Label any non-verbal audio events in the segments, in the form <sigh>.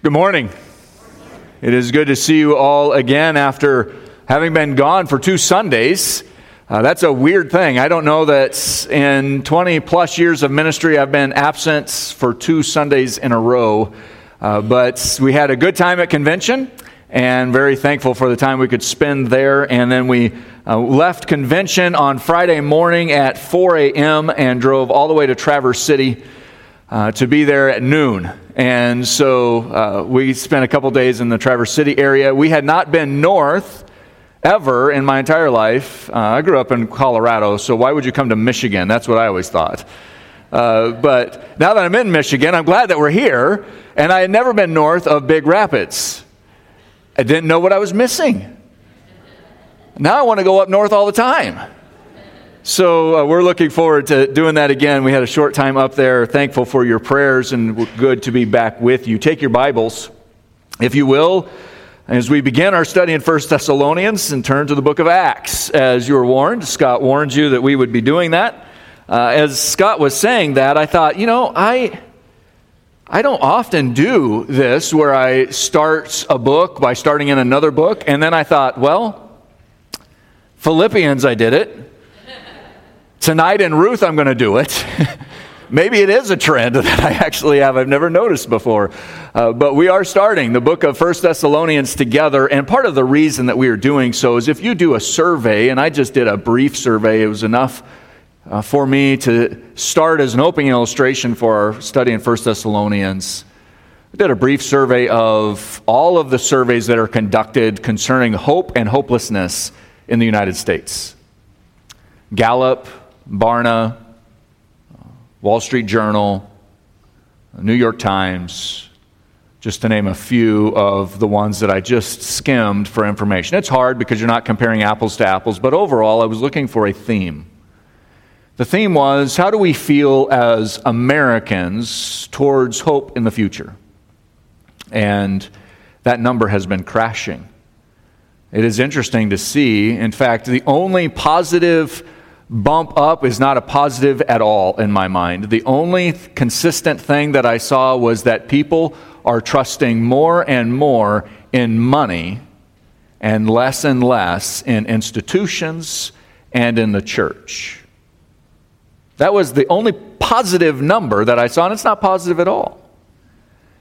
Good morning. It is good to see you all again after having been gone for two Sundays. Uh, that's a weird thing. I don't know that in 20 plus years of ministry I've been absent for two Sundays in a row. Uh, but we had a good time at convention and very thankful for the time we could spend there. And then we uh, left convention on Friday morning at 4 a.m. and drove all the way to Traverse City uh, to be there at noon. And so uh, we spent a couple days in the Traverse City area. We had not been north ever in my entire life. Uh, I grew up in Colorado, so why would you come to Michigan? That's what I always thought. Uh, but now that I'm in Michigan, I'm glad that we're here. And I had never been north of Big Rapids. I didn't know what I was missing. Now I want to go up north all the time. So uh, we're looking forward to doing that again. We had a short time up there. Thankful for your prayers and good to be back with you. Take your Bibles, if you will, as we begin our study in 1 Thessalonians and turn to the book of Acts. As you were warned, Scott warned you that we would be doing that. Uh, as Scott was saying that, I thought, you know, I. I don't often do this where I start a book by starting in another book, and then I thought, well, Philippians, I did it. Tonight in Ruth, I'm going to do it. <laughs> Maybe it is a trend <laughs> that I actually have, I've never noticed before. Uh, but we are starting the book of First Thessalonians together. And part of the reason that we are doing so is if you do a survey, and I just did a brief survey, it was enough uh, for me to start as an opening illustration for our study in First Thessalonians. I did a brief survey of all of the surveys that are conducted concerning hope and hopelessness in the United States. Gallup, Barna, Wall Street Journal, New York Times, just to name a few of the ones that I just skimmed for information. It's hard because you're not comparing apples to apples, but overall, I was looking for a theme. The theme was how do we feel as Americans towards hope in the future? And that number has been crashing. It is interesting to see. In fact, the only positive bump up is not a positive at all in my mind. The only consistent thing that I saw was that people are trusting more and more in money and less and less in institutions and in the church. That was the only positive number that I saw, and it's not positive at all.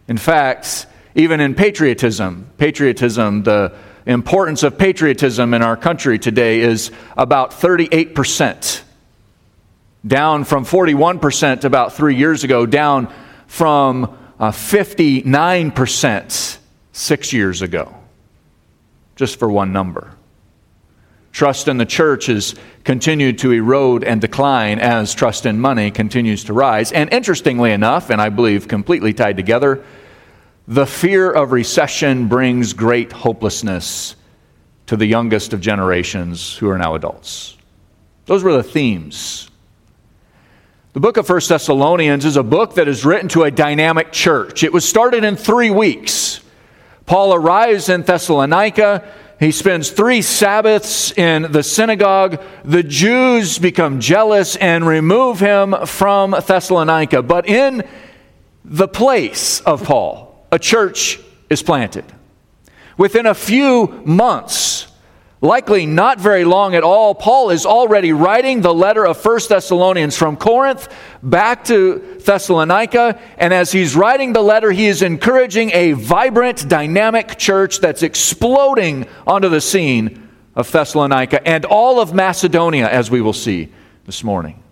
In fact, even in patriotism, patriotism, the importance of patriotism in our country today is about 38%, down from 41% about three years ago, down from uh, 59% six years ago, just for one number. Trust in the church has continued to erode and decline as trust in money continues to rise. And interestingly enough, and I believe completely tied together, the fear of recession brings great hopelessness to the youngest of generations who are now adults. Those were the themes. The book of 1 Thessalonians is a book that is written to a dynamic church. It was started in three weeks. Paul arrives in Thessalonica. He spends three Sabbaths in the synagogue. The Jews become jealous and remove him from Thessalonica. But in the place of Paul, a church is planted. Within a few months, likely not very long at all, Paul is already writing the letter of First Thessalonians from Corinth back to Thessalonica. And as he's writing the letter, he is encouraging a vibrant, dynamic church that's exploding onto the scene of Thessalonica and all of Macedonia, as we will see this morning.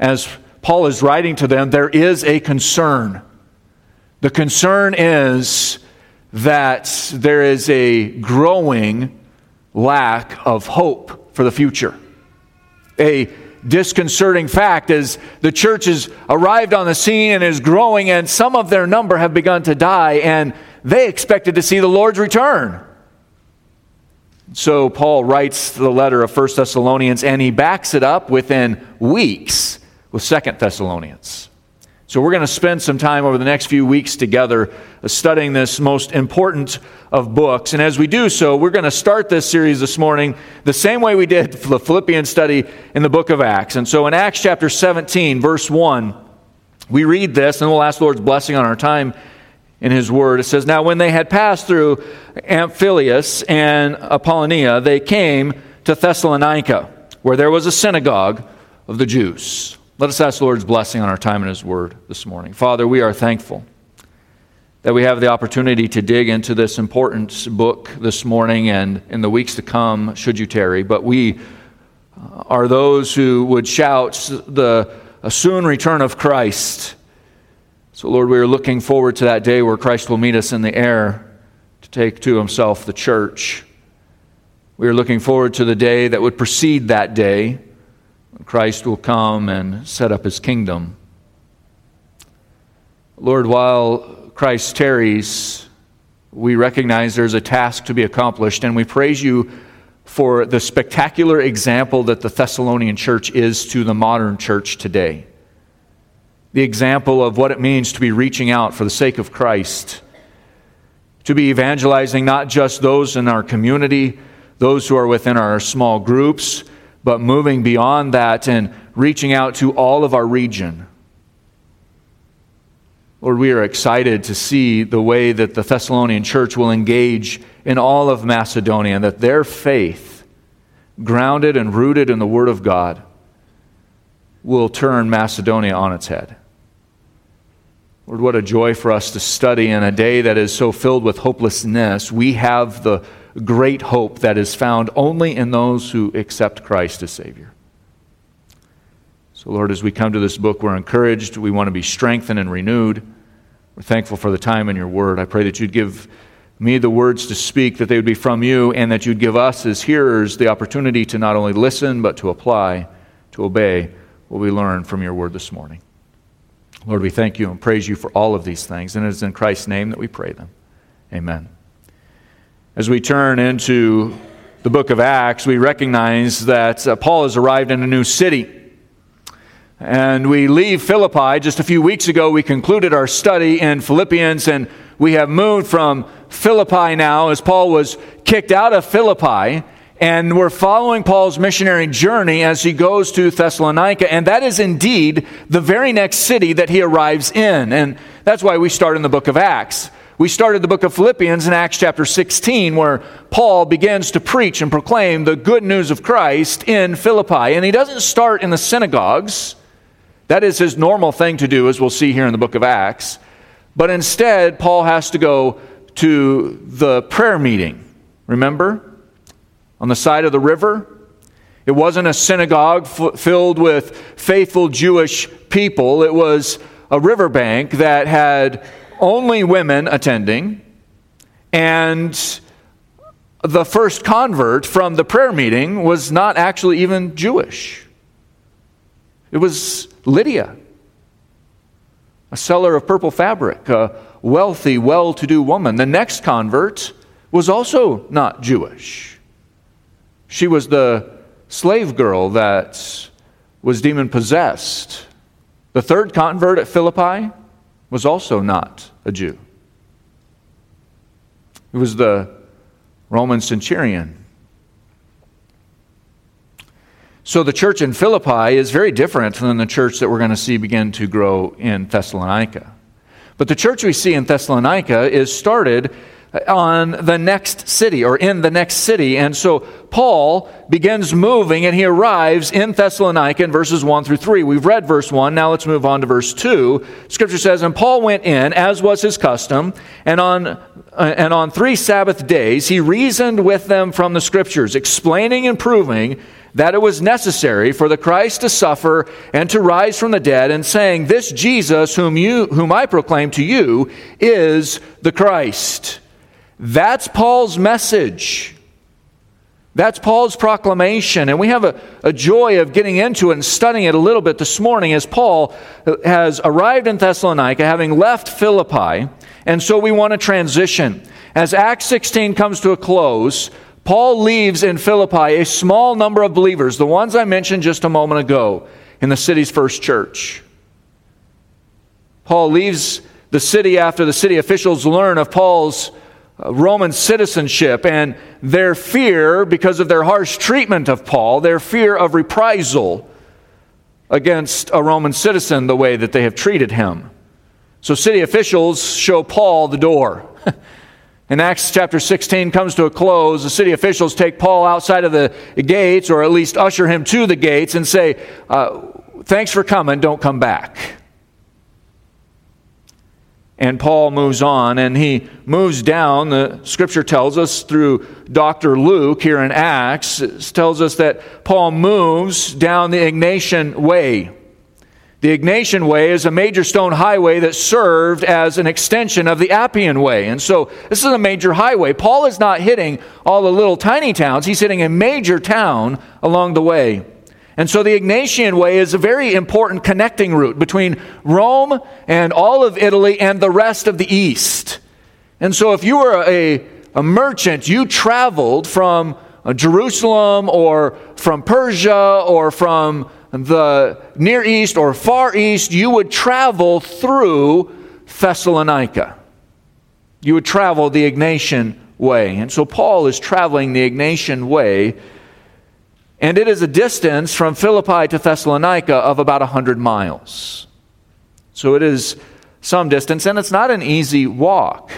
As Paul is writing to them, there is a concern the concern is that there is a growing lack of hope for the future. A disconcerting fact is the church has arrived on the scene and is growing, and some of their number have begun to die, and they expected to see the Lord's return. So Paul writes the letter of 1 Thessalonians, and he backs it up within weeks with 2 Thessalonians. So, we're going to spend some time over the next few weeks together uh, studying this most important of books. And as we do so, we're going to start this series this morning the same way we did the Philippian study in the book of Acts. And so, in Acts chapter 17, verse 1, we read this, and we'll ask the Lord's blessing on our time in his word. It says, Now when they had passed through Amphipolis and Apollonia, they came to Thessalonica, where there was a synagogue of the Jews. Let us ask the Lord's blessing on our time in his word this morning. Father, we are thankful that we have the opportunity to dig into this important book this morning and in the weeks to come, should you tarry. But we are those who would shout the soon return of Christ so, Lord, we are looking forward to that day where Christ will meet us in the air to take to himself the church. We are looking forward to the day that would precede that day Christ will come and set up his kingdom. Lord, while Christ tarries, we recognize there's a task to be accomplished, and we praise you for the spectacular example that the Thessalonian church is to the modern church today the example of what it means to be reaching out for the sake of Christ, to be evangelizing not just those in our community, those who are within our small groups, but moving beyond that and reaching out to all of our region. Lord, we are excited to see the way that the Thessalonian church will engage in all of Macedonia, and that their faith, grounded and rooted in the Word of God, will turn Macedonia on its head. Lord, what a joy for us to study in a day that is so filled with hopelessness. We have the great hope that is found only in those who accept Christ as Savior. So, Lord, as we come to this book, we're encouraged. We want to be strengthened and renewed. We're thankful for the time in your word. I pray that you'd give me the words to speak, that they would be from you, and that you'd give us as hearers the opportunity to not only listen, but to apply, to obey what we learn from your word this morning. Lord, we thank you and praise you for all of these things. And it is in Christ's name that we pray them. Amen. As we turn into the book of Acts, we recognize that uh, Paul has arrived in a new city. And we leave Philippi. Just a few weeks ago, we concluded our study in Philippians, and we have moved from Philippi now, as Paul was kicked out of Philippi and we're following Paul's missionary journey as he goes to Thessalonica, and that is indeed the very next city that he arrives in. And that's why we start in the book of Acts. We started the book of Philippians in Acts chapter 16, where Paul begins to preach and proclaim the good news of Christ in Philippi. And he doesn't start in the synagogues. That is his normal thing to do, as we'll see here in the book of Acts. But instead, Paul has to go to the prayer meeting. Remember? on the side of the river. It wasn't a synagogue f- filled with faithful Jewish people, it was a riverbank that had only women attending. And the first convert from the prayer meeting was not actually even Jewish. It was Lydia, a seller of purple fabric, a wealthy, well to do woman. The next convert was also not Jewish. She was the slave girl that was demon possessed. The third convert at Philippi was also not a Jew. It was the Roman centurion. So the church in Philippi is very different than the church that we're going to see begin to grow in Thessalonica. But the church we see in Thessalonica is started on the next city or in the next city. And so Paul begins moving and he arrives in Thessalonica in verses 1 through 3. We've read verse 1. Now let's move on to verse 2. Scripture says, And Paul went in, as was his custom, and on, uh, and on three Sabbath days he reasoned with them from the Scriptures, explaining and proving that it was necessary for the Christ to suffer and to rise from the dead, and saying, This Jesus, whom, you, whom I proclaim to you, is the Christ. That's Paul's message. That's Paul's proclamation. And we have a, a, joy of getting into it and studying it a little bit this morning as Paul has arrived in Thessalonica, having left Philippi. And so we want to transition. As Acts 16 comes to a close, Paul leaves in Philippi a small number of believers, the ones I mentioned just a moment ago in the city's first church. Paul leaves the city after the city officials learn of Paul's Roman citizenship and their fear, because of their harsh treatment of Paul, their fear of reprisal against a Roman citizen the way that they have treated him. So city officials show Paul the door. <laughs> In Acts chapter 16 comes to a close, the city officials take Paul outside of the gates, or at least usher him to the gates, and say, uh, Thanks for coming, don't come back. And Paul moves on, and he moves down. The scripture tells us through Dr. Luke here in Acts, tells us that Paul moves down the Egnatian Way. The Egnatian Way is a major stone highway that served as an extension of the Appian Way. And so this is a major highway. Paul is not hitting all the little tiny towns, he's hitting a major town along the way. And so the Egnatian Way is a very important connecting route between Rome and all of Italy and the rest of the East. And so if you were a, a merchant, you traveled from uh, Jerusalem or from Persia or from the Near East or Far East, you would travel through Thessalonica. You would travel the Egnatian way. And so Paul is traveling the Egnatian way, and it is a distance from Philippi to Thessalonica of about 100 miles. So it is some distance, and it's not an easy walk.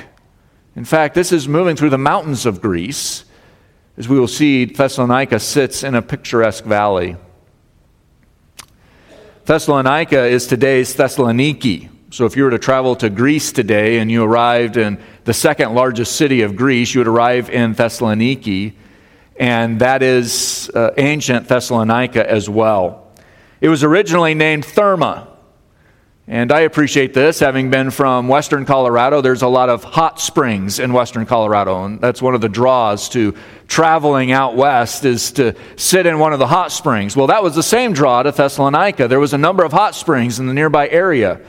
In fact, this is moving through the mountains of Greece. As we will see, Thessalonica sits in a picturesque valley. Thessalonica is today's Thessaloniki. So if you were to travel to Greece today and you arrived in the second largest city of Greece, you would arrive in Thessaloniki, and that is uh, ancient Thessalonica as well. It was originally named Therma. And I appreciate this, having been from western Colorado. There's a lot of hot springs in western Colorado, and that's one of the draws to traveling out west is to sit in one of the hot springs. Well, that was the same draw to Thessalonica. There was a number of hot springs in the nearby area,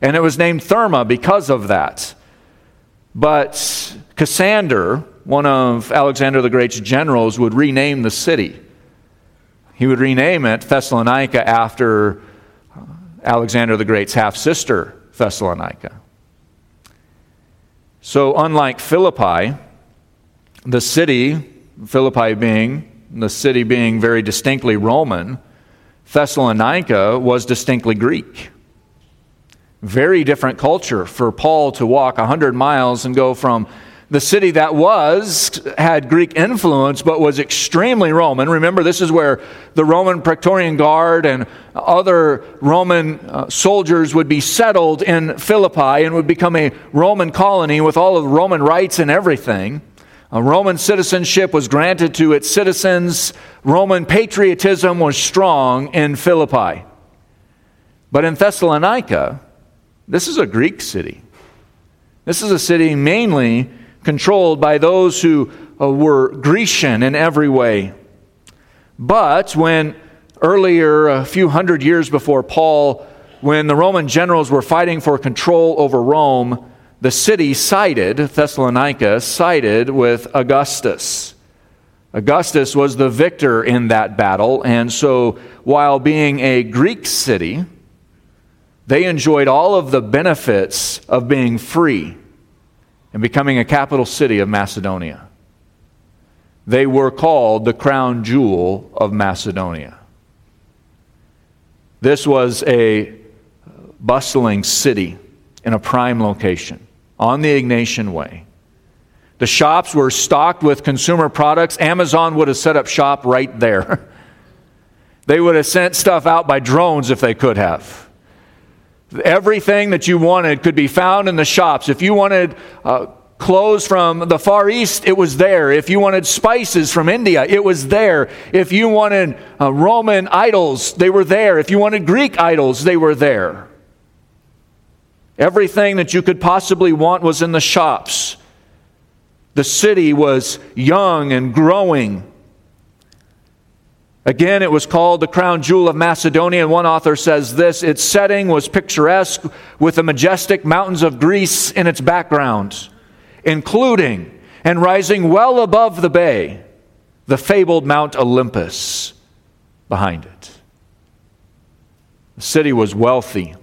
and it was named Therma because of that. But Cassander, one of Alexander the Great's generals, would rename the city. He would rename it Thessalonica after uh, Alexander the Great's half sister, Thessalonica. So, unlike Philippi, the city, Philippi being the city being very distinctly Roman, Thessalonica was distinctly Greek. Very different culture for Paul to walk 100 miles and go from the city that was had Greek influence but was extremely Roman. Remember, this is where the Roman Praetorian Guard and other Roman uh, soldiers would be settled in Philippi and would become a Roman colony with all of the Roman rights and everything. Roman citizenship was granted to its citizens. Roman patriotism was strong in Philippi. But in Thessalonica, this is a Greek city. This is a city mainly controlled by those who uh, were Grecian in every way. But when earlier, a few hundred years before Paul, when the Roman generals were fighting for control over Rome, the city sided, Thessalonica, sided with Augustus. Augustus was the victor in that battle, and so while being a Greek city, they enjoyed all of the benefits of being free and becoming a capital city of Macedonia. They were called the crown jewel of Macedonia. This was a bustling city in a prime location on the Egnatian Way. The shops were stocked with consumer products. Amazon would have set up shop right there. <laughs> they would have sent stuff out by drones if they could have. Everything that you wanted could be found in the shops. If you wanted uh, clothes from the Far East, it was there. If you wanted spices from India, it was there. If you wanted uh, Roman idols, they were there. If you wanted Greek idols, they were there. Everything that you could possibly want was in the shops. The city was young and growing. Again, it was called the crown jewel of Macedonia, and one author says this its setting was picturesque with the majestic mountains of Greece in its background, including and rising well above the bay, the fabled Mount Olympus behind it. The city was wealthy.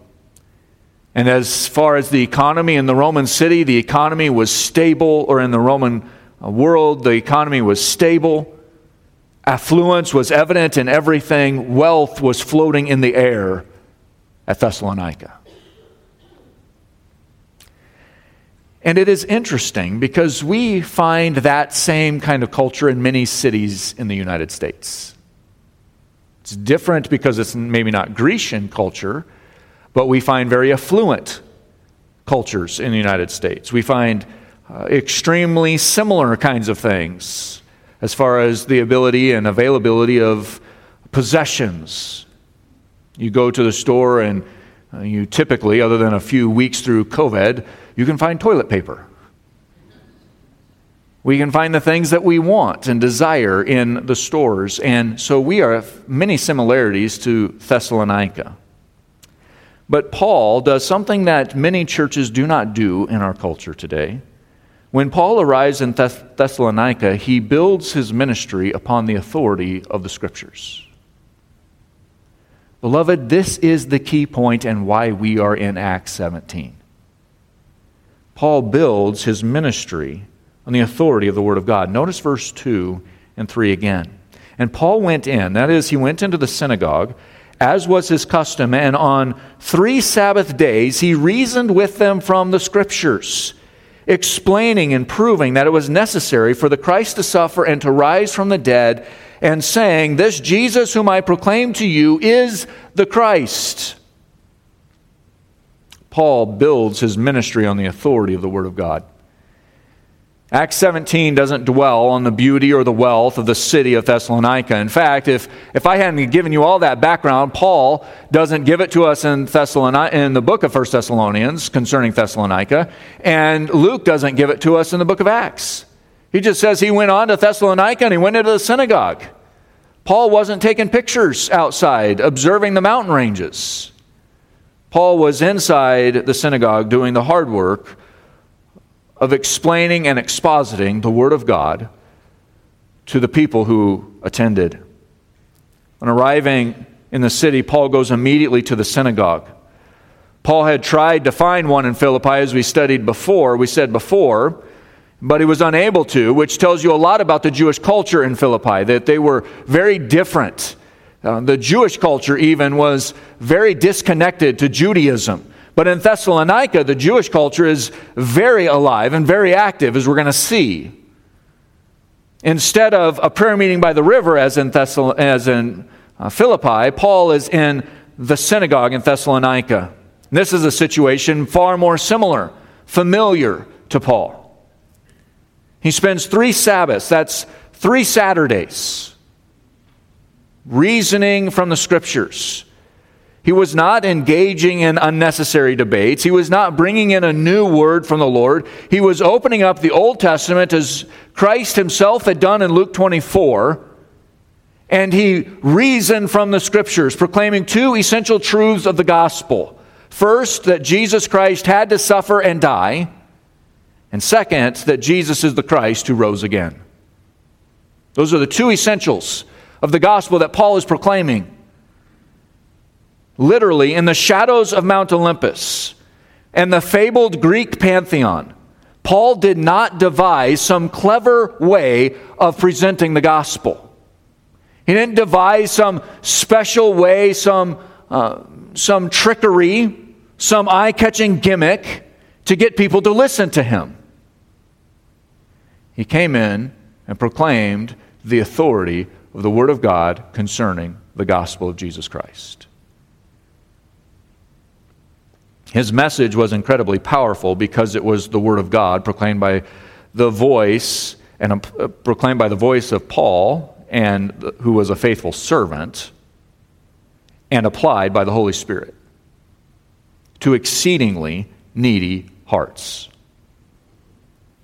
And as far as the economy in the Roman city, the economy was stable, or in the Roman uh, world, the economy was stable. Affluence was evident in everything, wealth was floating in the air at Thessalonica. And it is interesting because we find that same kind of culture in many cities in the United States. It's different because it's maybe not Grecian culture, but we find very affluent cultures in the United States. We find uh, extremely similar kinds of things as far as the ability and availability of possessions. You go to the store and uh, you typically, other than a few weeks through COVID, you can find toilet paper. We can find the things that we want and desire in the stores. And so we are many similarities to Thessalonica. But Paul does something that many churches do not do in our culture today. When Paul arrives in Thess- Thessalonica, he builds his ministry upon the authority of the scriptures. Beloved, this is the key point and why we are in Acts 17. Paul builds his ministry on the authority of the Word of God. Notice verse 2 and 3 again. And Paul went in, that is, he went into the synagogue, as was his custom, and on three Sabbath days he reasoned with them from the Scriptures, explaining and proving that it was necessary for the Christ to suffer and to rise from the dead and saying, This Jesus whom I proclaim to you is the Christ. Paul builds his ministry on the authority of the Word of God. Acts 17 doesn't dwell on the beauty or the wealth of the city of Thessalonica. In fact, if, if I hadn't given you all that background, Paul doesn't give it to us in, Thessalonica, in the book of 1 Thessalonians concerning Thessalonica, and Luke doesn't give it to us in the book of Acts. He just says he went on to Thessalonica and he went into the synagogue. Paul wasn't taking pictures outside, observing the mountain ranges. Paul was inside the synagogue doing the hard work of explaining and expositing the Word of God to the people who attended. On arriving in the city, Paul goes immediately to the synagogue. Paul had tried to find one in Philippi, as we studied before, we said before, but he was unable to, which tells you a lot about the Jewish culture in Philippi, that they were very different. Uh, the Jewish culture, even, was very disconnected to Judaism. But in Thessalonica, the Jewish culture is very alive and very active, as we're going to see. Instead of a prayer meeting by the river, as in, Thessal- as in uh, Philippi, Paul is in the synagogue in Thessalonica. This is a situation far more similar, familiar to Paul. He spends three Sabbaths, that's three Saturdays, reasoning from the scriptures. He was not engaging in unnecessary debates. He was not bringing in a new word from the Lord. He was opening up the Old Testament as Christ himself had done in Luke 24. And he reasoned from the scriptures, proclaiming two essential truths of the gospel. First, that Jesus Christ had to suffer and die. And second, that Jesus is the Christ who rose again. Those are the two essentials of the gospel that Paul is proclaiming. Literally, in the shadows of Mount Olympus and the fabled Greek pantheon, Paul did not devise some clever way of presenting the gospel. He didn't devise some special way, some, uh, some trickery, some eye catching gimmick to get people to listen to him. He came in and proclaimed the authority of the Word of God concerning the gospel of Jesus Christ. His message was incredibly powerful because it was the Word of God proclaimed by the voice and uh, proclaimed by the voice of Paul, and who was a faithful servant, and applied by the Holy Spirit to exceedingly needy hearts.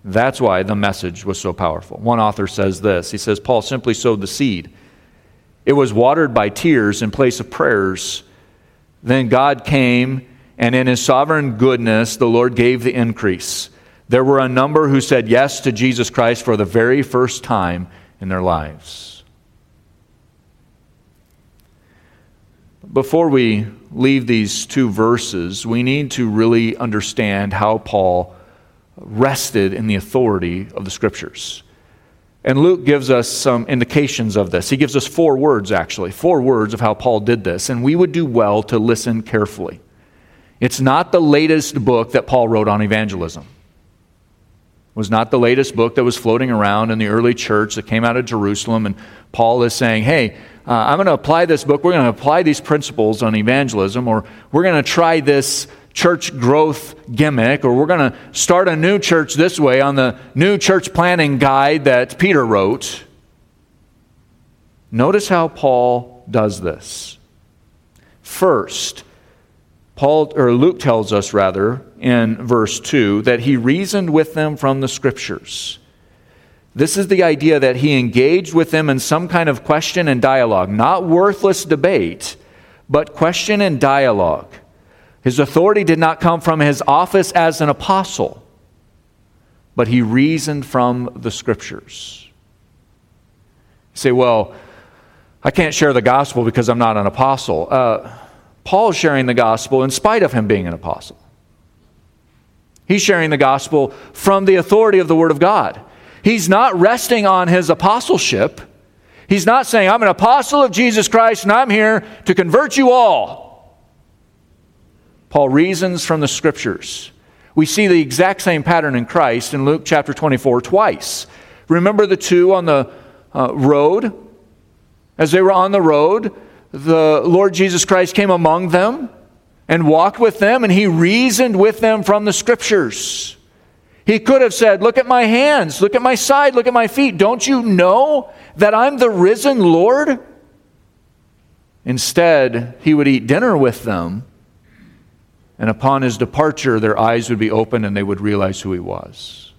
That's why the message was so powerful. One author says this He says, Paul simply sowed the seed. It was watered by tears in place of prayers. Then God came, and in his sovereign goodness, the Lord gave the increase. There were a number who said yes to Jesus Christ for the very first time in their lives. Before we leave these two verses, we need to really understand how Paul rested in the authority of the scriptures. And Luke gives us some indications of this. He gives us four words, actually, four words of how Paul did this, and we would do well to listen carefully. It's not the latest book that Paul wrote on evangelism. It was not the latest book that was floating around in the early church that came out of Jerusalem. And Paul is saying, hey, uh, I'm going to apply this book. We're going to apply these principles on evangelism, or we're going to try this church growth gimmick, or we're going to start a new church this way on the new church planning guide that Peter wrote. Notice how Paul does this. First, Paul or Luke tells us rather in verse 2 that he reasoned with them from the scriptures. This is the idea that he engaged with them in some kind of question and dialogue, not worthless debate, but question and dialogue. His authority did not come from his office as an apostle, but he reasoned from the scriptures. You say, well, I can't share the gospel because I'm not an apostle. Uh, Paul's sharing the gospel in spite of him being an apostle. He's sharing the gospel from the authority of the Word of God. He's not resting on his apostleship. He's not saying, I'm an apostle of Jesus Christ and I'm here to convert you all. Paul reasons from the scriptures. We see the exact same pattern in Christ in Luke chapter 24 twice. Remember the two on the uh, road? As they were on the road, the Lord Jesus Christ came among them and walked with them, and he reasoned with them from the scriptures. He could have said, Look at my hands, look at my side, look at my feet. Don't you know that I'm the risen Lord? Instead, he would eat dinner with them, and upon his departure, their eyes would be opened and they would realize who he was.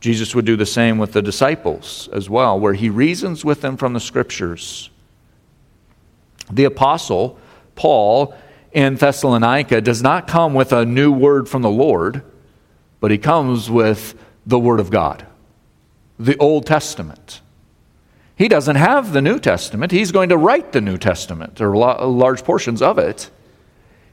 Jesus would do the same with the disciples as well, where he reasons with them from the scriptures. The apostle, Paul, in Thessalonica, does not come with a new word from the Lord but he comes with the Word of God, the Old Testament. He doesn't have the New Testament. He's going to write the New Testament, or large portions of it.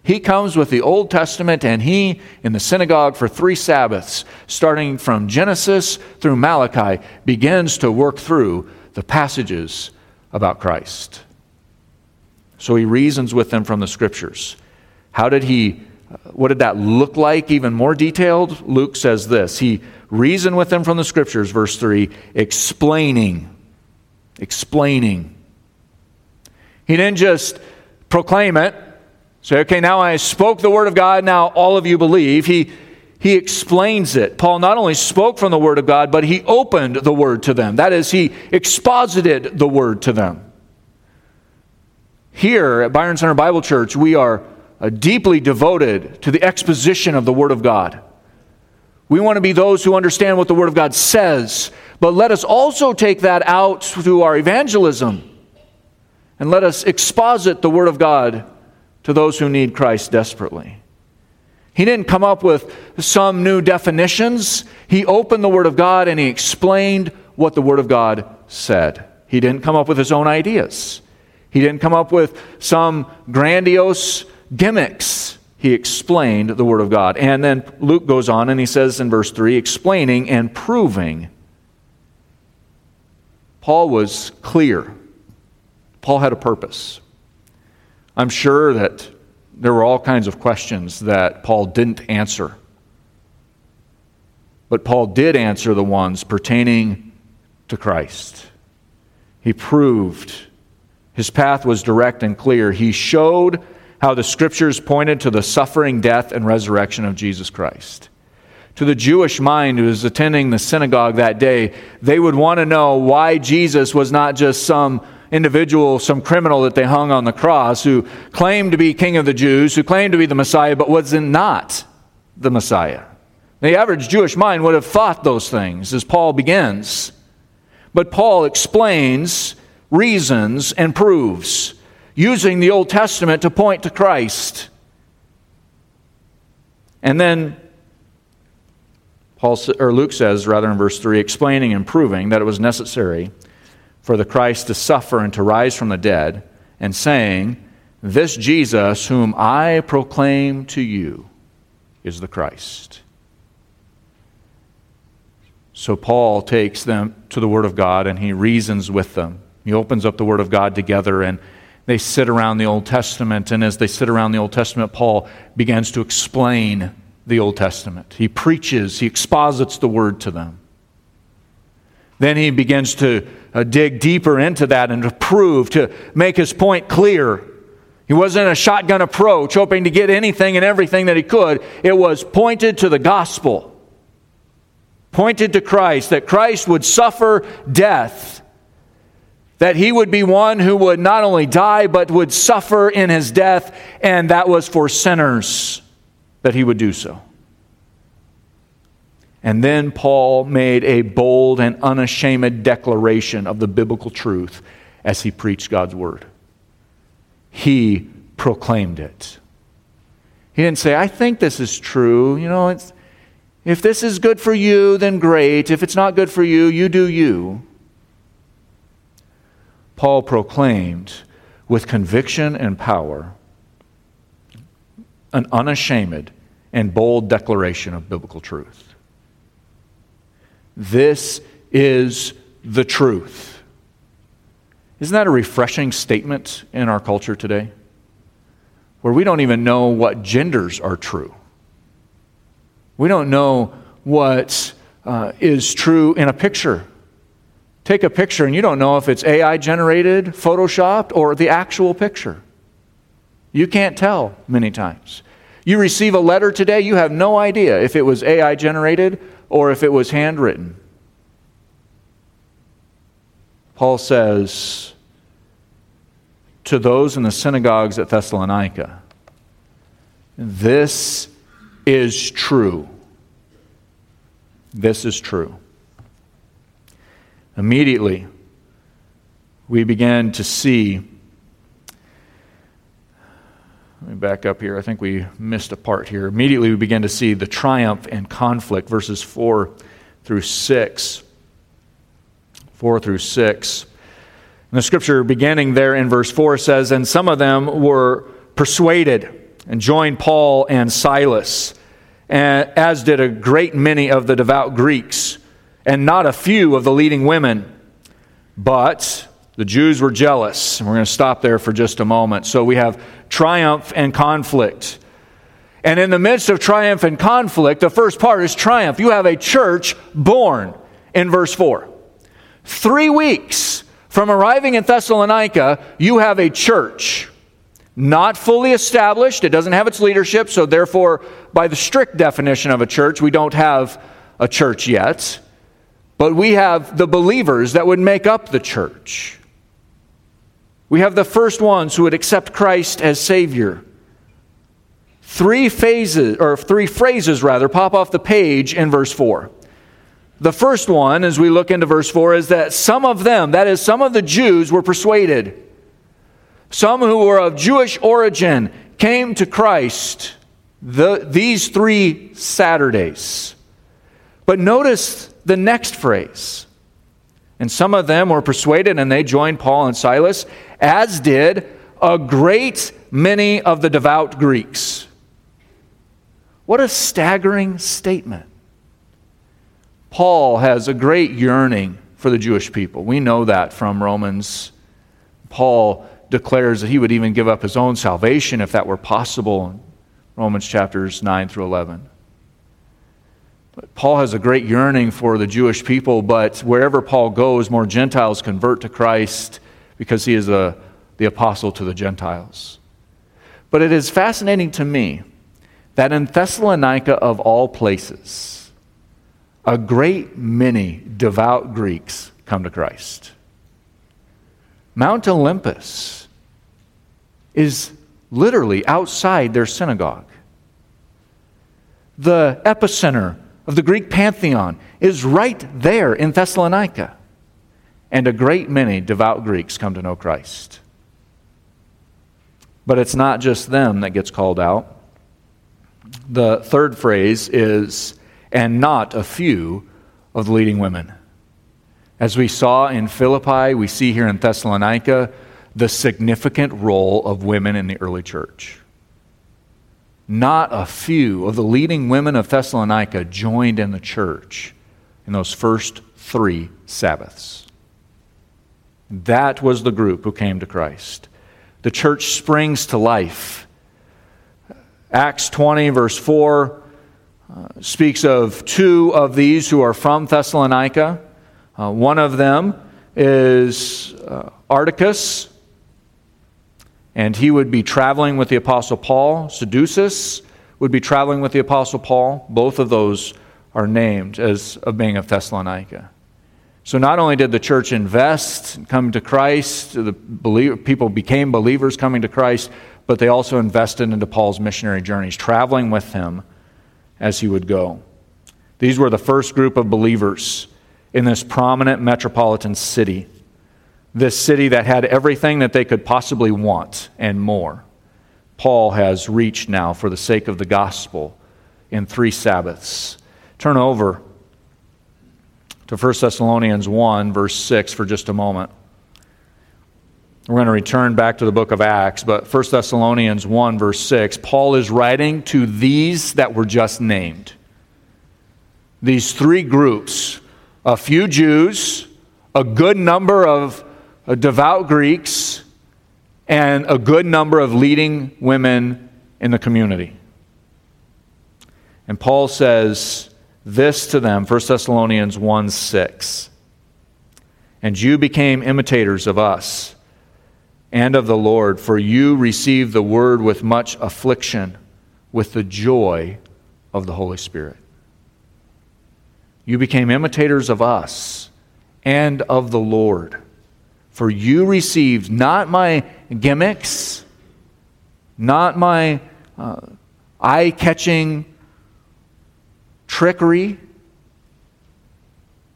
He comes with the Old Testament, and he, in the synagogue for three Sabbaths, starting from Genesis through Malachi, begins to work through the passages about Christ. So he reasons with them from the Scriptures. How did he what did that look like, even more detailed? Luke says this He reasoned with them from the scriptures, verse 3, explaining. Explaining. He didn't just proclaim it, say, okay, now I spoke the word of God, now all of you believe. He, he explains it. Paul not only spoke from the word of God, but he opened the word to them. That is, he exposited the word to them. Here at Byron Center Bible Church, we are uh, deeply devoted to the exposition of the Word of God. We want to be those who understand what the Word of God says, but let us also take that out through our evangelism and let us exposit the Word of God to those who need Christ desperately. He didn't come up with some new definitions. He opened the Word of God and he explained what the Word of God said. He didn't come up with his own ideas. He didn't come up with some grandiose gimmicks. He explained the Word of God. And then Luke goes on and he says in verse 3 explaining and proving. Paul was clear. Paul had a purpose. I'm sure that there were all kinds of questions that Paul didn't answer. But Paul did answer the ones pertaining to Christ. He proved his path was direct and clear. He showed how the scriptures pointed to the suffering, death, and resurrection of Jesus Christ. To the Jewish mind who was attending the synagogue that day, they would want to know why Jesus was not just some individual, some criminal that they hung on the cross who claimed to be king of the Jews, who claimed to be the Messiah, but was not the Messiah. The average Jewish mind would have thought those things as Paul begins. But Paul explains, reasons, and proves using the Old Testament to point to Christ. And then Paul or Luke says rather in verse 3 explaining and proving that it was necessary for the Christ to suffer and to rise from the dead and saying this Jesus whom I proclaim to you is the Christ. So Paul takes them to the word of God and he reasons with them. He opens up the word of God together and they sit around the Old Testament, and as they sit around the Old Testament, Paul begins to explain the Old Testament. He preaches, he exposits the word to them. Then he begins to uh, dig deeper into that and to prove, to make his point clear. He wasn't a shotgun approach, hoping to get anything and everything that he could. It was pointed to the gospel, pointed to Christ, that Christ would suffer death, that he would be one who would not only die, but would suffer in his death, and that was for sinners that he would do so. And then Paul made a bold and unashamed declaration of the biblical truth as he preached God's word. He proclaimed it. He didn't say, I think this is true. You know, if this is good for you, then great. If it's not good for you, you do you. Paul proclaimed with conviction and power an unashamed and bold declaration of biblical truth. This is the truth. Isn't that a refreshing statement in our culture today? Where we don't even know what genders are true. We don't know what uh, is true in a picture. Take a picture and you don't know if it's AI generated, photoshopped, or the actual picture. You can't tell many times. You receive a letter today, you have no idea if it was AI generated or if it was handwritten. Paul says to those in the synagogues at Thessalonica, This is true. This is true. Immediately, we began to see let me back up here. I think we missed a part here. Immediately, we began to see the triumph and conflict, verses 4 through 6. 4 through 6. And the scripture beginning there in verse 4 says, And some of them were persuaded and joined Paul and Silas, and, as did a great many of the devout Greeks, and not a few of the leading women. But the Jews were jealous. And we're going to stop there for just a moment. So we have triumph and conflict. And in the midst of triumph and conflict, the first part is triumph. You have a church born in verse 4. Three weeks from arriving in Thessalonica, you have a church. Not fully established, it doesn't have its leadership, so therefore, by the strict definition of a church, we don't have a church yet. But we have the believers that would make up the church. We have the first ones who would accept Christ as Savior. Three phases, or three phrases rather, pop off the page in verse 4. The first one, as we look into verse 4, is that some of them, that is, some of the Jews, were persuaded. Some who were of Jewish origin came to Christ the, these three Saturdays. But notice the next phrase and some of them were persuaded and they joined Paul and Silas, as did a great many of the devout Greeks. What a staggering statement. Paul has a great yearning for the Jewish people. We know that from Romans. Paul declares that he would even give up his own salvation if that were possible. in Romans chapters 9 through 11. Paul has a great yearning for the Jewish people, but wherever Paul goes, more Gentiles convert to Christ because he is a, the apostle to the Gentiles. But it is fascinating to me that in Thessalonica, of all places, a great many devout Greeks come to Christ. Mount Olympus is literally outside their synagogue. The epicenter of the Greek pantheon is right there in Thessalonica. And a great many devout Greeks come to know Christ. But it's not just them that gets called out. The third phrase is, and not a few of the leading women. As we saw in Philippi, we see here in Thessalonica the significant role of women in the early church not a few of the leading women of Thessalonica joined in the church in those first three Sabbaths. That was the group who came to Christ. The church springs to life. Acts 20, verse 4 uh, speaks of two of these who are from Thessalonica. Uh, one of them is uh, Articus, and he would be traveling with the Apostle Paul. Secundus would be traveling with the Apostle Paul. Both of those are named as of being of Thessalonica. So not only did the church invest and come to Christ, the believer, people became believers coming to Christ, but they also invested into Paul's missionary journeys, traveling with him as he would go. These were the first group of believers in this prominent metropolitan city, this city that had everything that they could possibly want and more. Paul has reached now for the sake of the gospel in three Sabbaths. Turn over to 1 Thessalonians 1, verse 6, for just a moment. We're going to return back to the book of Acts, but 1 Thessalonians 1, verse 6, Paul is writing to these that were just named. These three groups a few Jews, a good number of devout Greeks, and a good number of leading women in the community. And Paul says, this to them 1 Thessalonians 1 6. And you became imitators of us and of the Lord, for you received the word with much affliction, with the joy of the Holy Spirit. You became imitators of us and of the Lord, for you received not my gimmicks, not my uh, eye catching trickery,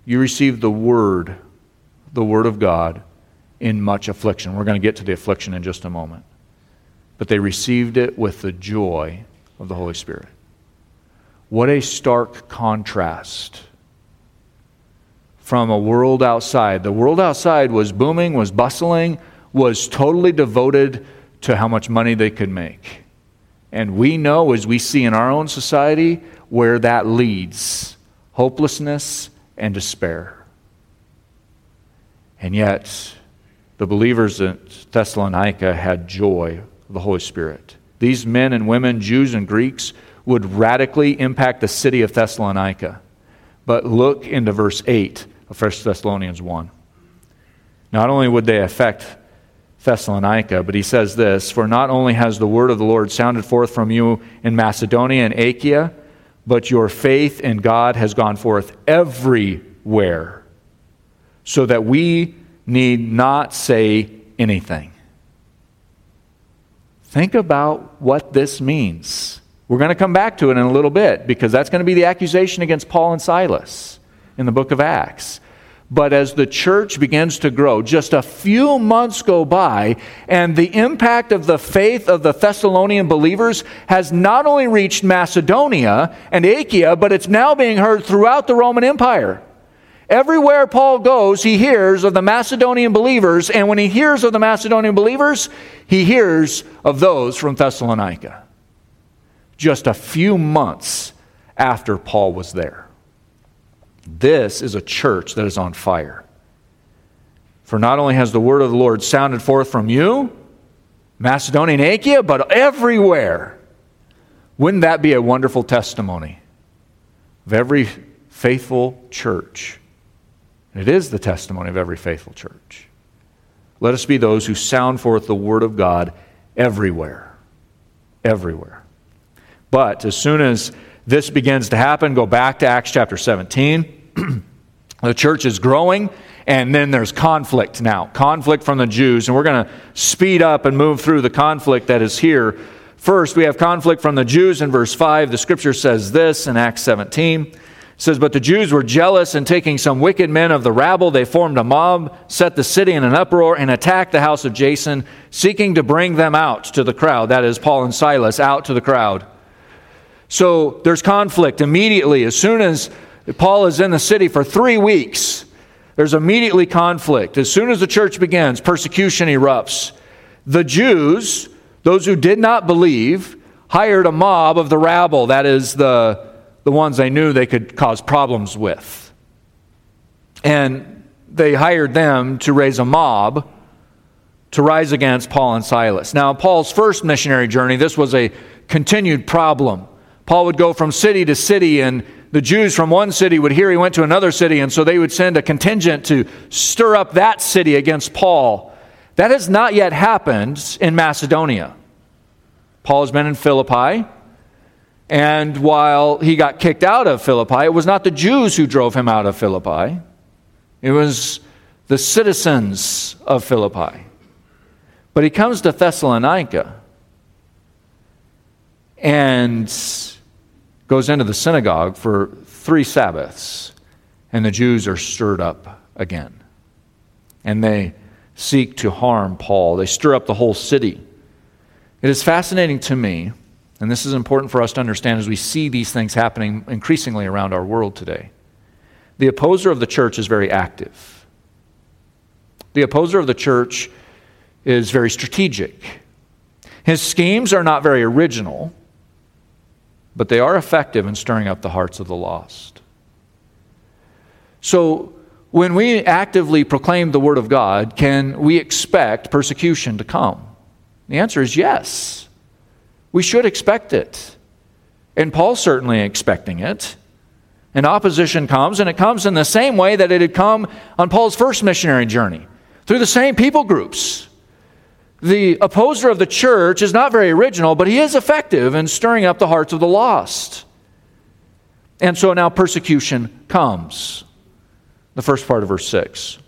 you received the word, the word of God, in much affliction. We're going to get to the affliction in just a moment. But they received it with the joy of the Holy Spirit. What a stark contrast from a world outside. The world outside was booming, was bustling, was totally devoted to how much money they could make. And we know, as we see in our own society, where that leads hopelessness and despair. And yet, the believers at Thessalonica had joy of the Holy Spirit. These men and women, Jews and Greeks, would radically impact the city of Thessalonica. But look into verse 8 of 1 Thessalonians 1. Not only would they affect Thessalonica, but he says this For not only has the word of the Lord sounded forth from you in Macedonia and Achaia, but your faith in God has gone forth everywhere, so that we need not say anything. Think about what this means. We're going to come back to it in a little bit because that's going to be the accusation against Paul and Silas in the book of Acts. But as the church begins to grow, just a few months go by, and the impact of the faith of the Thessalonian believers has not only reached Macedonia and Achaia, but it's now being heard throughout the Roman Empire. Everywhere Paul goes, he hears of the Macedonian believers, and when he hears of the Macedonian believers, he hears of those from Thessalonica. Just a few months after Paul was there. This is a church that is on fire. For not only has the word of the Lord sounded forth from you, Macedonia and Achaia, but everywhere. Wouldn't that be a wonderful testimony of every faithful church? And it is the testimony of every faithful church. Let us be those who sound forth the word of God everywhere. Everywhere. But as soon as this begins to happen, go back to Acts chapter 17. <clears throat> the church is growing, and then there's conflict now conflict from the Jews. And we're going to speed up and move through the conflict that is here. First, we have conflict from the Jews in verse 5. The scripture says this in Acts 17. It says, But the Jews were jealous, and taking some wicked men of the rabble, they formed a mob, set the city in an uproar, and attacked the house of Jason, seeking to bring them out to the crowd. That is, Paul and Silas out to the crowd. So there's conflict immediately. As soon as Paul is in the city for three weeks, there's immediately conflict. As soon as the church begins, persecution erupts. The Jews, those who did not believe, hired a mob of the rabble, that is, the, the ones they knew they could cause problems with. And they hired them to raise a mob to rise against Paul and Silas. Now, Paul's first missionary journey, this was a continued problem. Paul would go from city to city, and the Jews from one city would hear he went to another city, and so they would send a contingent to stir up that city against Paul. That has not yet happened in Macedonia. Paul has been in Philippi, and while he got kicked out of Philippi, it was not the Jews who drove him out of Philippi, it was the citizens of Philippi. But he comes to Thessalonica and goes into the synagogue for three Sabbaths, and the Jews are stirred up again. And they seek to harm Paul, they stir up the whole city. It is fascinating to me, and this is important for us to understand as we see these things happening increasingly around our world today. The opposer of the church is very active. The opposer of the church is very strategic. His schemes are not very original, but they are effective in stirring up the hearts of the lost. So, when we actively proclaim the Word of God, can we expect persecution to come? The answer is yes. We should expect it. And Paul's certainly expecting it. And opposition comes, and it comes in the same way that it had come on Paul's first missionary journey through the same people groups the opposer of the church is not very original, but he is effective in stirring up the hearts of the lost. And so now persecution comes. The first part of verse 6.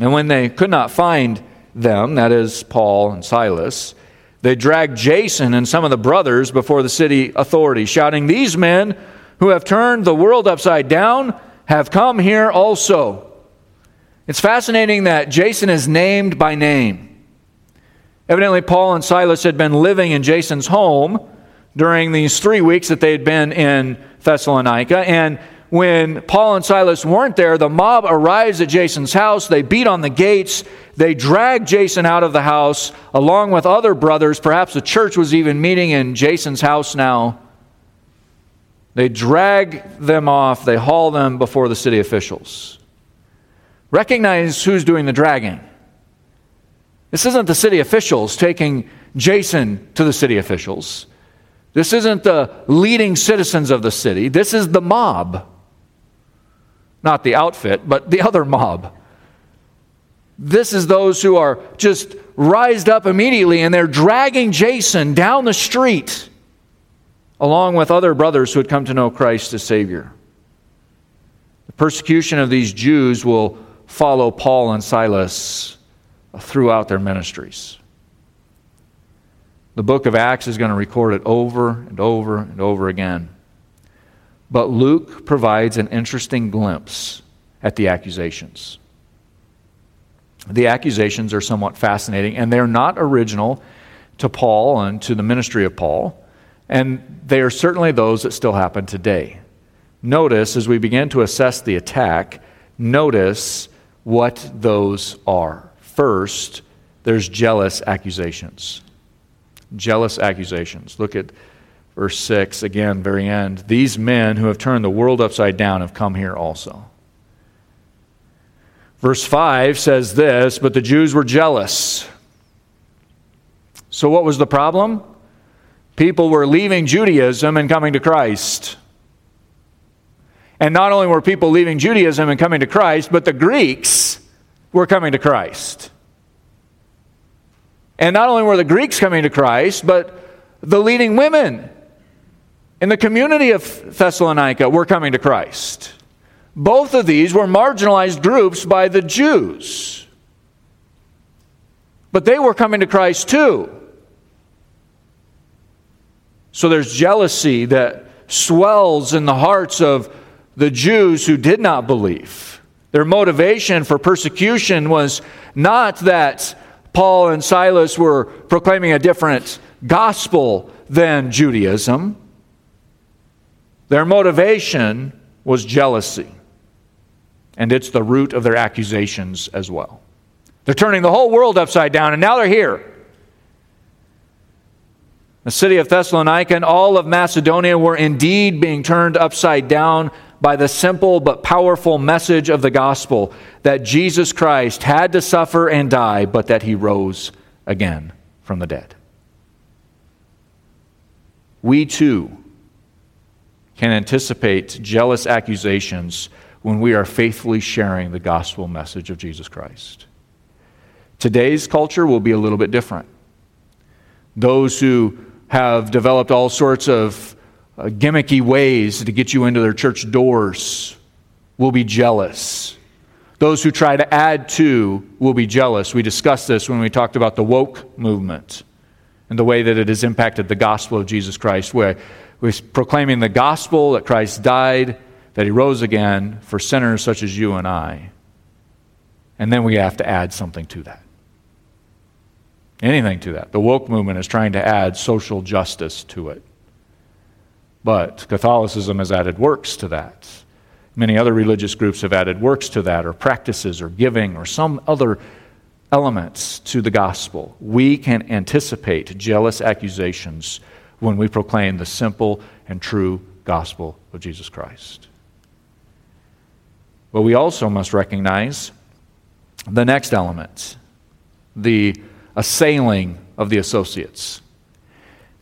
And when they could not find them, that is, Paul and Silas, they dragged Jason and some of the brothers before the city authorities, shouting, These men who have turned the world upside down have come here also. It's fascinating that Jason is named by name. Evidently, Paul and Silas had been living in Jason's home during these three weeks that they had been in Thessalonica. And when Paul and Silas weren't there, the mob arrives at Jason's house. They beat on the gates. They drag Jason out of the house along with other brothers. Perhaps the church was even meeting in Jason's house now. They drag them off. They haul them before the city officials. Recognize who's doing the dragging. This isn't the city officials taking Jason to the city officials. This isn't the leading citizens of the city. This is the mob. Not the outfit, but the other mob. This is those who are just rised up immediately and they're dragging Jason down the street along with other brothers who had come to know Christ as Savior. The persecution of these Jews will follow Paul and Silas throughout their ministries. The book of Acts is going to record it over and over and over again. But Luke provides an interesting glimpse at the accusations. The accusations are somewhat fascinating, and they're not original to Paul and to the ministry of Paul, and they are certainly those that still happen today. Notice, as we begin to assess the attack, notice what those are. First, there's jealous accusations. Jealous accusations. Look at verse 6 again, very end. These men who have turned the world upside down have come here also. Verse 5 says this But the Jews were jealous. So, what was the problem? People were leaving Judaism and coming to Christ. And not only were people leaving Judaism and coming to Christ, but the Greeks were coming to Christ. And not only were the Greeks coming to Christ, but the leading women in the community of Thessalonica were coming to Christ. Both of these were marginalized groups by the Jews. But they were coming to Christ too. So there's jealousy that swells in the hearts of the Jews who did not believe. Their motivation for persecution was not that Paul and Silas were proclaiming a different gospel than Judaism. Their motivation was jealousy. And it's the root of their accusations as well. They're turning the whole world upside down, and now they're here. The city of Thessalonica and all of Macedonia were indeed being turned upside down by the simple but powerful message of the gospel that Jesus Christ had to suffer and die, but that he rose again from the dead. We too can anticipate jealous accusations when we are faithfully sharing the gospel message of Jesus Christ. Today's culture will be a little bit different. Those who have developed all sorts of uh, gimmicky ways to get you into their church doors will be jealous. Those who try to add to will be jealous. We discussed this when we talked about the woke movement and the way that it has impacted the gospel of Jesus Christ, where we're proclaiming the gospel that Christ died, that he rose again for sinners such as you and I. And then we have to add something to that. Anything to that. The woke movement is trying to add social justice to it. But Catholicism has added works to that. Many other religious groups have added works to that, or practices, or giving, or some other elements to the gospel. We can anticipate jealous accusations when we proclaim the simple and true gospel of Jesus Christ. But we also must recognize the next element the assailing of the associates.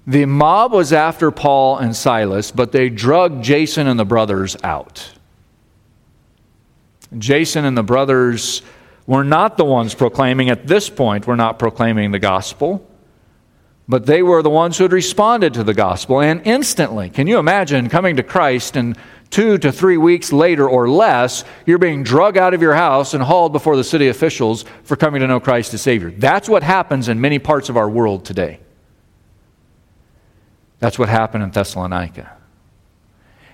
The mob was after Paul and Silas, but they drugged Jason and the brothers out. Jason and the brothers were not the ones proclaiming, at this point, were not proclaiming the gospel, but they were the ones who had responded to the gospel. And instantly, can you imagine coming to Christ and two to three weeks later or less, you're being drug out of your house and hauled before the city officials for coming to know Christ as Savior? That's what happens in many parts of our world today. That's what happened in Thessalonica.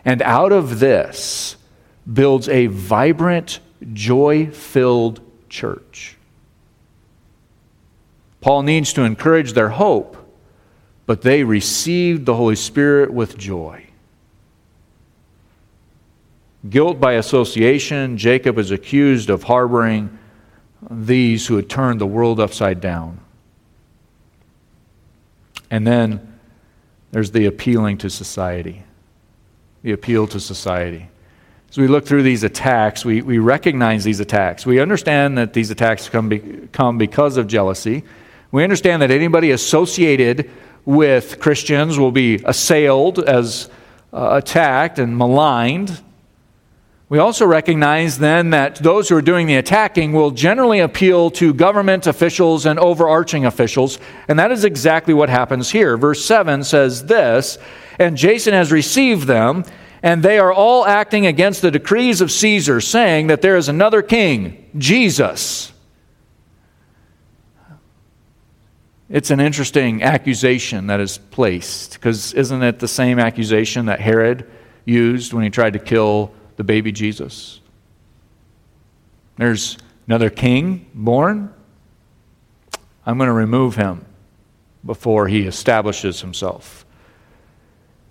And out of this, builds a vibrant, joy filled church. Paul needs to encourage their hope, but they received the Holy Spirit with joy. Guilt by association, Jacob is accused of harboring these who had turned the world upside down. And then there's the appealing to society. The appeal to society. As we look through these attacks, we, we recognize these attacks. We understand that these attacks come, be, come because of jealousy. We understand that anybody associated with Christians will be assailed as uh, attacked and maligned. We also recognize then that those who are doing the attacking will generally appeal to government officials and overarching officials, and that is exactly what happens here. Verse 7 says this And Jason has received them and they are all acting against the decrees of Caesar, saying that there is another king, Jesus. It's an interesting accusation that is placed, because isn't it the same accusation that Herod used when he tried to kill the baby Jesus? There's another king born. I'm going to remove him before he establishes himself.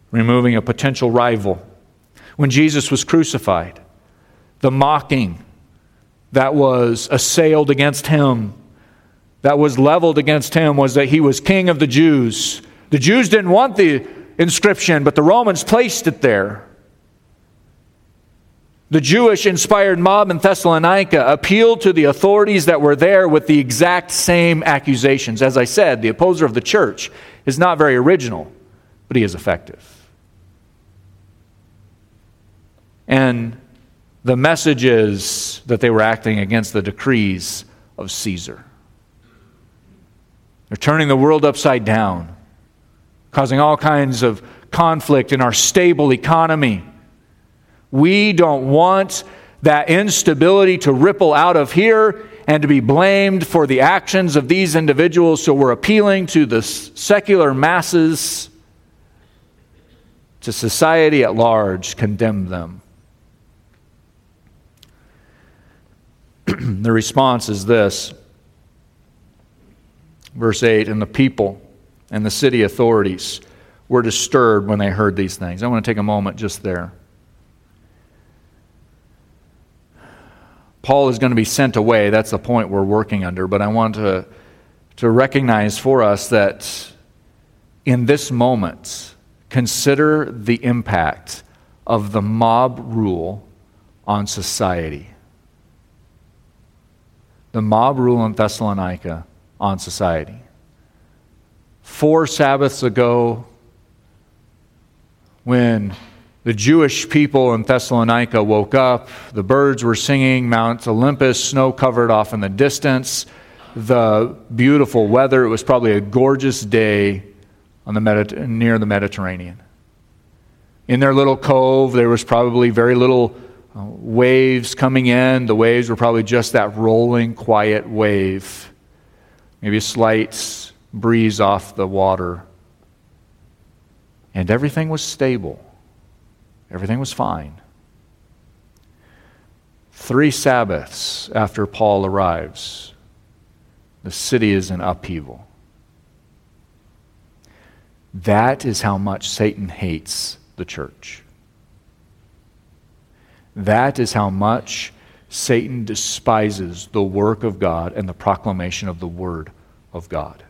Removing a potential rival when Jesus was crucified, the mocking that was assailed against him, that was leveled against him, was that he was king of the Jews. The Jews didn't want the inscription, but the Romans placed it there. The Jewish inspired mob in Thessalonica appealed to the authorities that were there with the exact same accusations. As I said, the opposer of the church is not very original, but he is effective. And the message is that they were acting against the decrees of Caesar. They're turning the world upside down, causing all kinds of conflict in our stable economy. We don't want that instability to ripple out of here and to be blamed for the actions of these individuals, so we're appealing to the secular masses, to society at large, condemn them. <clears throat> the response is this verse 8 and the people and the city authorities were disturbed when they heard these things. I want to take a moment just there. Paul is going to be sent away. That's the point we're working under. But I want to, to recognize for us that in this moment, consider the impact of the mob rule on society the mob rule in Thessalonica on society. Four Sabbaths ago, when the Jewish people in Thessalonica woke up. The birds were singing. Mount Olympus, snow covered off in the distance. The beautiful weather. It was probably a gorgeous day on the Mediter- near the Mediterranean. In their little cove, there was probably very little uh, waves coming in. The waves were probably just that rolling, quiet wave. Maybe a slight breeze off the water. And everything was stable. Everything was fine. Three Sabbaths after Paul arrives, the city is in upheaval. That is how much Satan hates the church. That is how much Satan despises the work of God and the proclamation of the Word of God.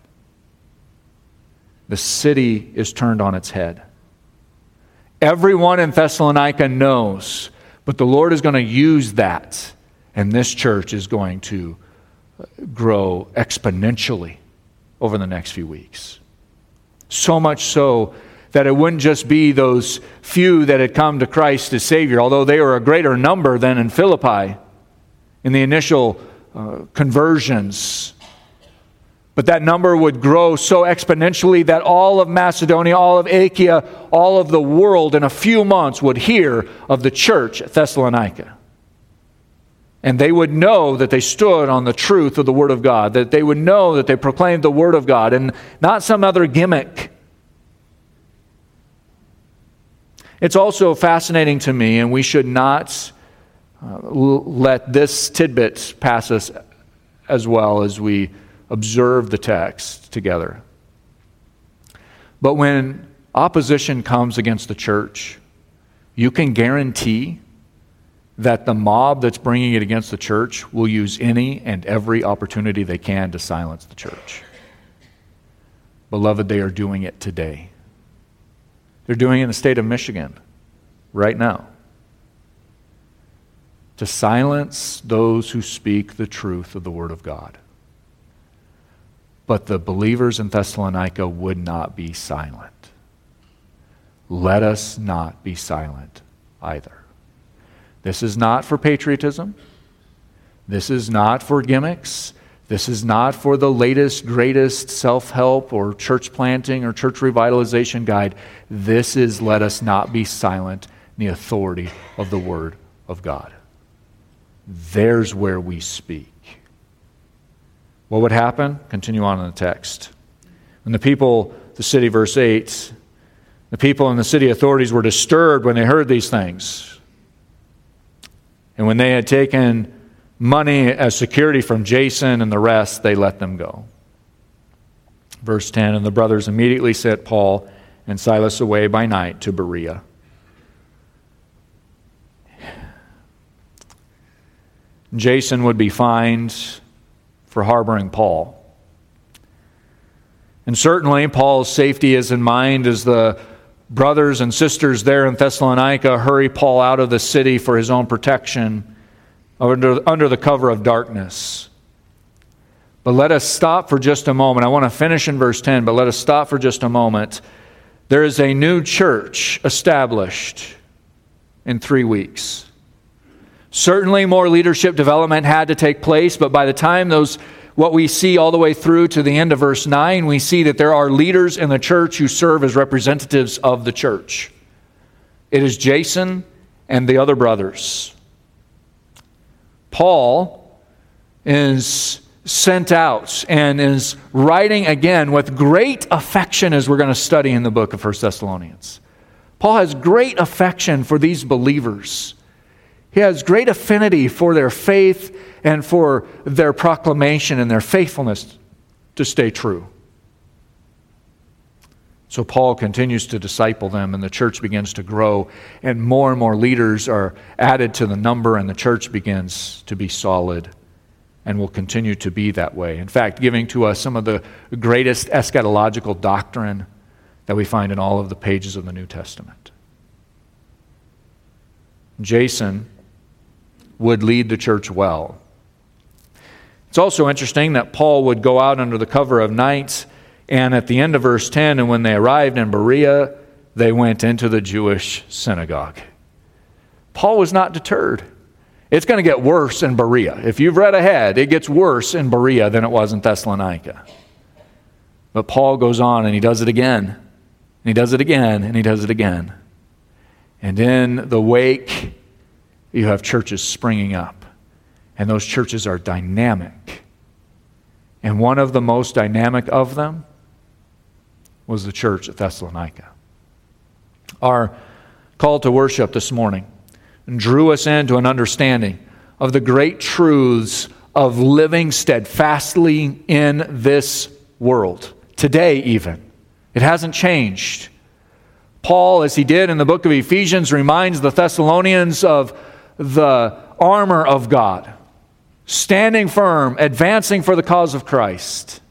The city is turned on its head. Everyone in Thessalonica knows, but the Lord is going to use that, and this church is going to grow exponentially over the next few weeks. So much so that it wouldn't just be those few that had come to Christ as Savior, although they were a greater number than in Philippi in the initial uh, conversions but that number would grow so exponentially that all of Macedonia, all of Achaia, all of the world in a few months would hear of the church at Thessalonica. And they would know that they stood on the truth of the Word of God, that they would know that they proclaimed the Word of God and not some other gimmick. It's also fascinating to me, and we should not uh, let this tidbit pass us as well as we observe the text together. But when opposition comes against the church, you can guarantee that the mob that's bringing it against the church will use any and every opportunity they can to silence the church. Beloved, they are doing it today. They're doing it in the state of Michigan right now to silence those who speak the truth of the Word of God. But the believers in Thessalonica would not be silent. Let us not be silent either. This is not for patriotism. This is not for gimmicks. This is not for the latest, greatest self help or church planting or church revitalization guide. This is let us not be silent in the authority of the Word of God. There's where we speak. What would happen? Continue on in the text. When the people, the city, verse 8, the people and the city authorities were disturbed when they heard these things. And when they had taken money as security from Jason and the rest, they let them go. Verse 10 And the brothers immediately sent Paul and Silas away by night to Berea. Jason would be fined for harboring Paul. And certainly, Paul's safety is in mind as the brothers and sisters there in Thessalonica hurry Paul out of the city for his own protection under, under the cover of darkness. But let us stop for just a moment. I want to finish in verse 10, but let us stop for just a moment. There is a new church established in three weeks. Certainly, more leadership development had to take place, but by the time those what we see all the way through to the end of verse 9, we see that there are leaders in the church who serve as representatives of the church. It is Jason and the other brothers. Paul is sent out and is writing again with great affection as we're going to study in the book of 1 Thessalonians. Paul has great affection for these believers. He has great affinity for their faith and for their proclamation and their faithfulness to stay true. So Paul continues to disciple them, and the church begins to grow, and more and more leaders are added to the number, and the church begins to be solid and will continue to be that way. In fact, giving to us some of the greatest eschatological doctrine that we find in all of the pages of the New Testament. Jason would lead the church well. It's also interesting that Paul would go out under the cover of night, and at the end of verse 10, and when they arrived in Berea, they went into the Jewish synagogue. Paul was not deterred. It's going to get worse in Berea. If you've read ahead, it gets worse in Berea than it was in Thessalonica. But Paul goes on and he does it again. And he does it again and he does it again. And in the wake, you have churches springing up. And those churches are dynamic. And one of the most dynamic of them was the church at Thessalonica. Our call to worship this morning drew us into an understanding of the great truths of living steadfastly in this world. Today, even. It hasn't changed. Paul, as he did in the book of Ephesians, reminds the Thessalonians of the armor of God, standing firm, advancing for the cause of Christ.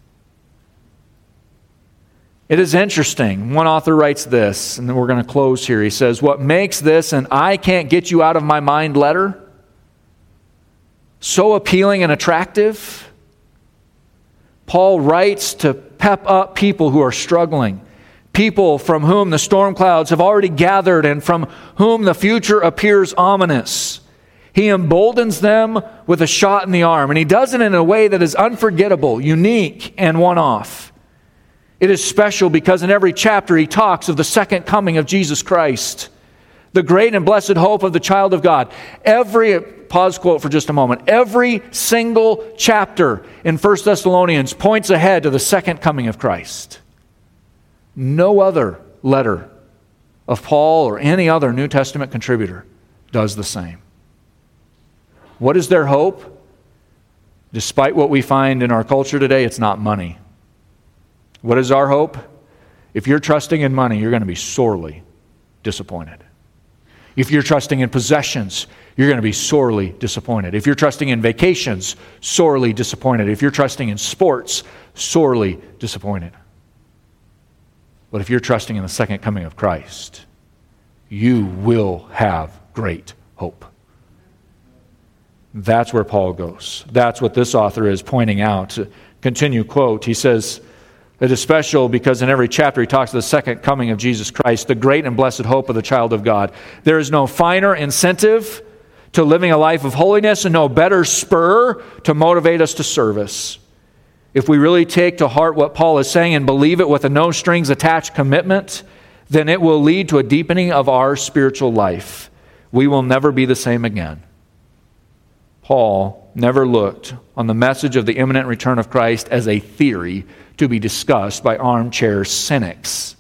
It is interesting. One author writes this, and then we're going to close here. He says, What makes this an I can't get you out of my mind letter so appealing and attractive? Paul writes to pep up people who are struggling, people from whom the storm clouds have already gathered and from whom the future appears ominous. He emboldens them with a shot in the arm, and he does it in a way that is unforgettable, unique, and one off. It is special because in every chapter he talks of the second coming of Jesus Christ, the great and blessed hope of the child of God. Every, pause quote for just a moment, every single chapter in 1 Thessalonians points ahead to the second coming of Christ. No other letter of Paul or any other New Testament contributor does the same. What is their hope? Despite what we find in our culture today, it's not money. What is our hope? If you're trusting in money, you're going to be sorely disappointed. If you're trusting in possessions, you're going to be sorely disappointed. If you're trusting in vacations, sorely disappointed. If you're trusting in sports, sorely disappointed. But if you're trusting in the second coming of Christ, you will have great hope. That's where Paul goes. That's what this author is pointing out. Continue quote. He says, it is special because in every chapter he talks of the second coming of Jesus Christ, the great and blessed hope of the child of God. There is no finer incentive to living a life of holiness and no better spur to motivate us to service. If we really take to heart what Paul is saying and believe it with a no strings attached commitment, then it will lead to a deepening of our spiritual life. We will never be the same again. Paul never looked on the message of the imminent return of Christ as a theory to be discussed by armchair cynics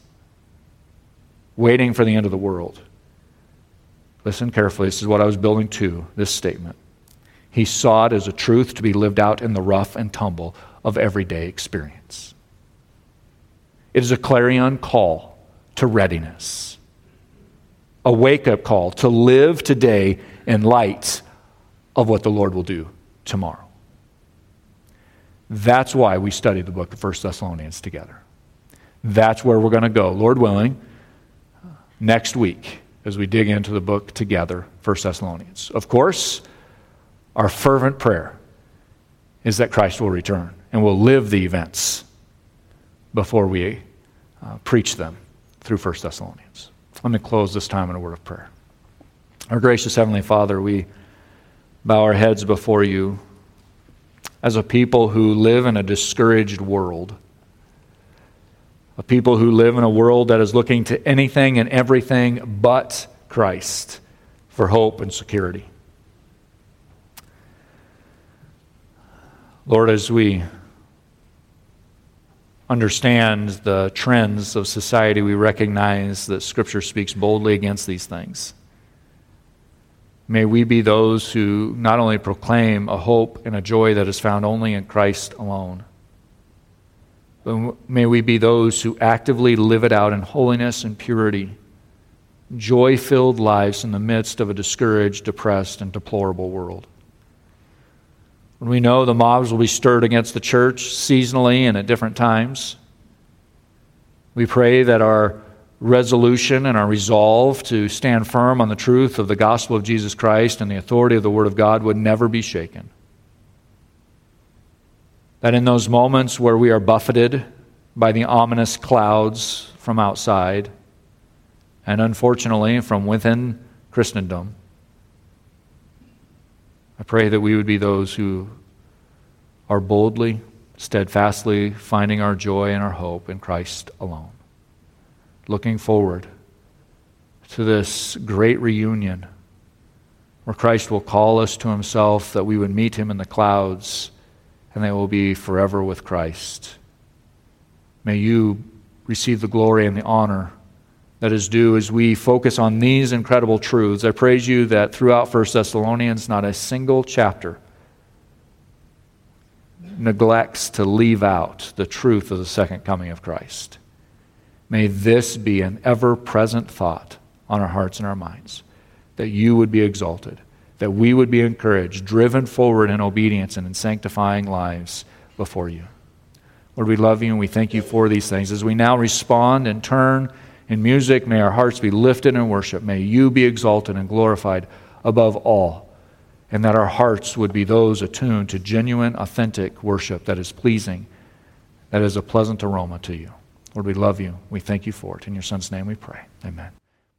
waiting for the end of the world. Listen carefully. This is what I was building to this statement. He saw it as a truth to be lived out in the rough and tumble of everyday experience. It is a clarion call to readiness, a wake up call to live today in light of what the Lord will do tomorrow. That's why we study the book of 1 Thessalonians together. That's where we're going to go, Lord willing, next week as we dig into the book together, 1 Thessalonians. Of course, our fervent prayer is that Christ will return and we'll live the events before we uh, preach them through 1 Thessalonians. Let me close this time in a word of prayer. Our gracious Heavenly Father, we bow our heads before you as a people who live in a discouraged world. A people who live in a world that is looking to anything and everything but Christ for hope and security. Lord, as we understand the trends of society, we recognize that Scripture speaks boldly against these things. May we be those who not only proclaim a hope and a joy that is found only in Christ alone, but may we be those who actively live it out in holiness and purity, joy filled lives in the midst of a discouraged, depressed, and deplorable world. When we know the mobs will be stirred against the church seasonally and at different times, we pray that our resolution and our resolve to stand firm on the truth of the gospel of Jesus Christ and the authority of the Word of God would never be shaken. That in those moments where we are buffeted by the ominous clouds from outside, and unfortunately from within Christendom. I pray that we would be those who are boldly, steadfastly finding our joy and our hope in Christ alone. Looking forward to this great reunion where Christ will call us to himself, that we would meet him in the clouds, and that we'll be forever with Christ. May you receive the glory and the honor that is due as we focus on these incredible truths. I praise you that throughout 1 Thessalonians, not a single chapter neglects to leave out the truth of the second coming of Christ. May this be an ever present thought on our hearts and our minds that you would be exalted, that we would be encouraged, driven forward in obedience and in sanctifying lives before you. Lord, we love you and we thank you for these things. As we now respond and turn in music, may our hearts be lifted in worship. May you be exalted and glorified above all. And that our hearts would be those attuned to genuine, authentic worship that is pleasing, that is a pleasant aroma to you. Lord, we love you. We thank you for it. In your Son's name we pray. Amen.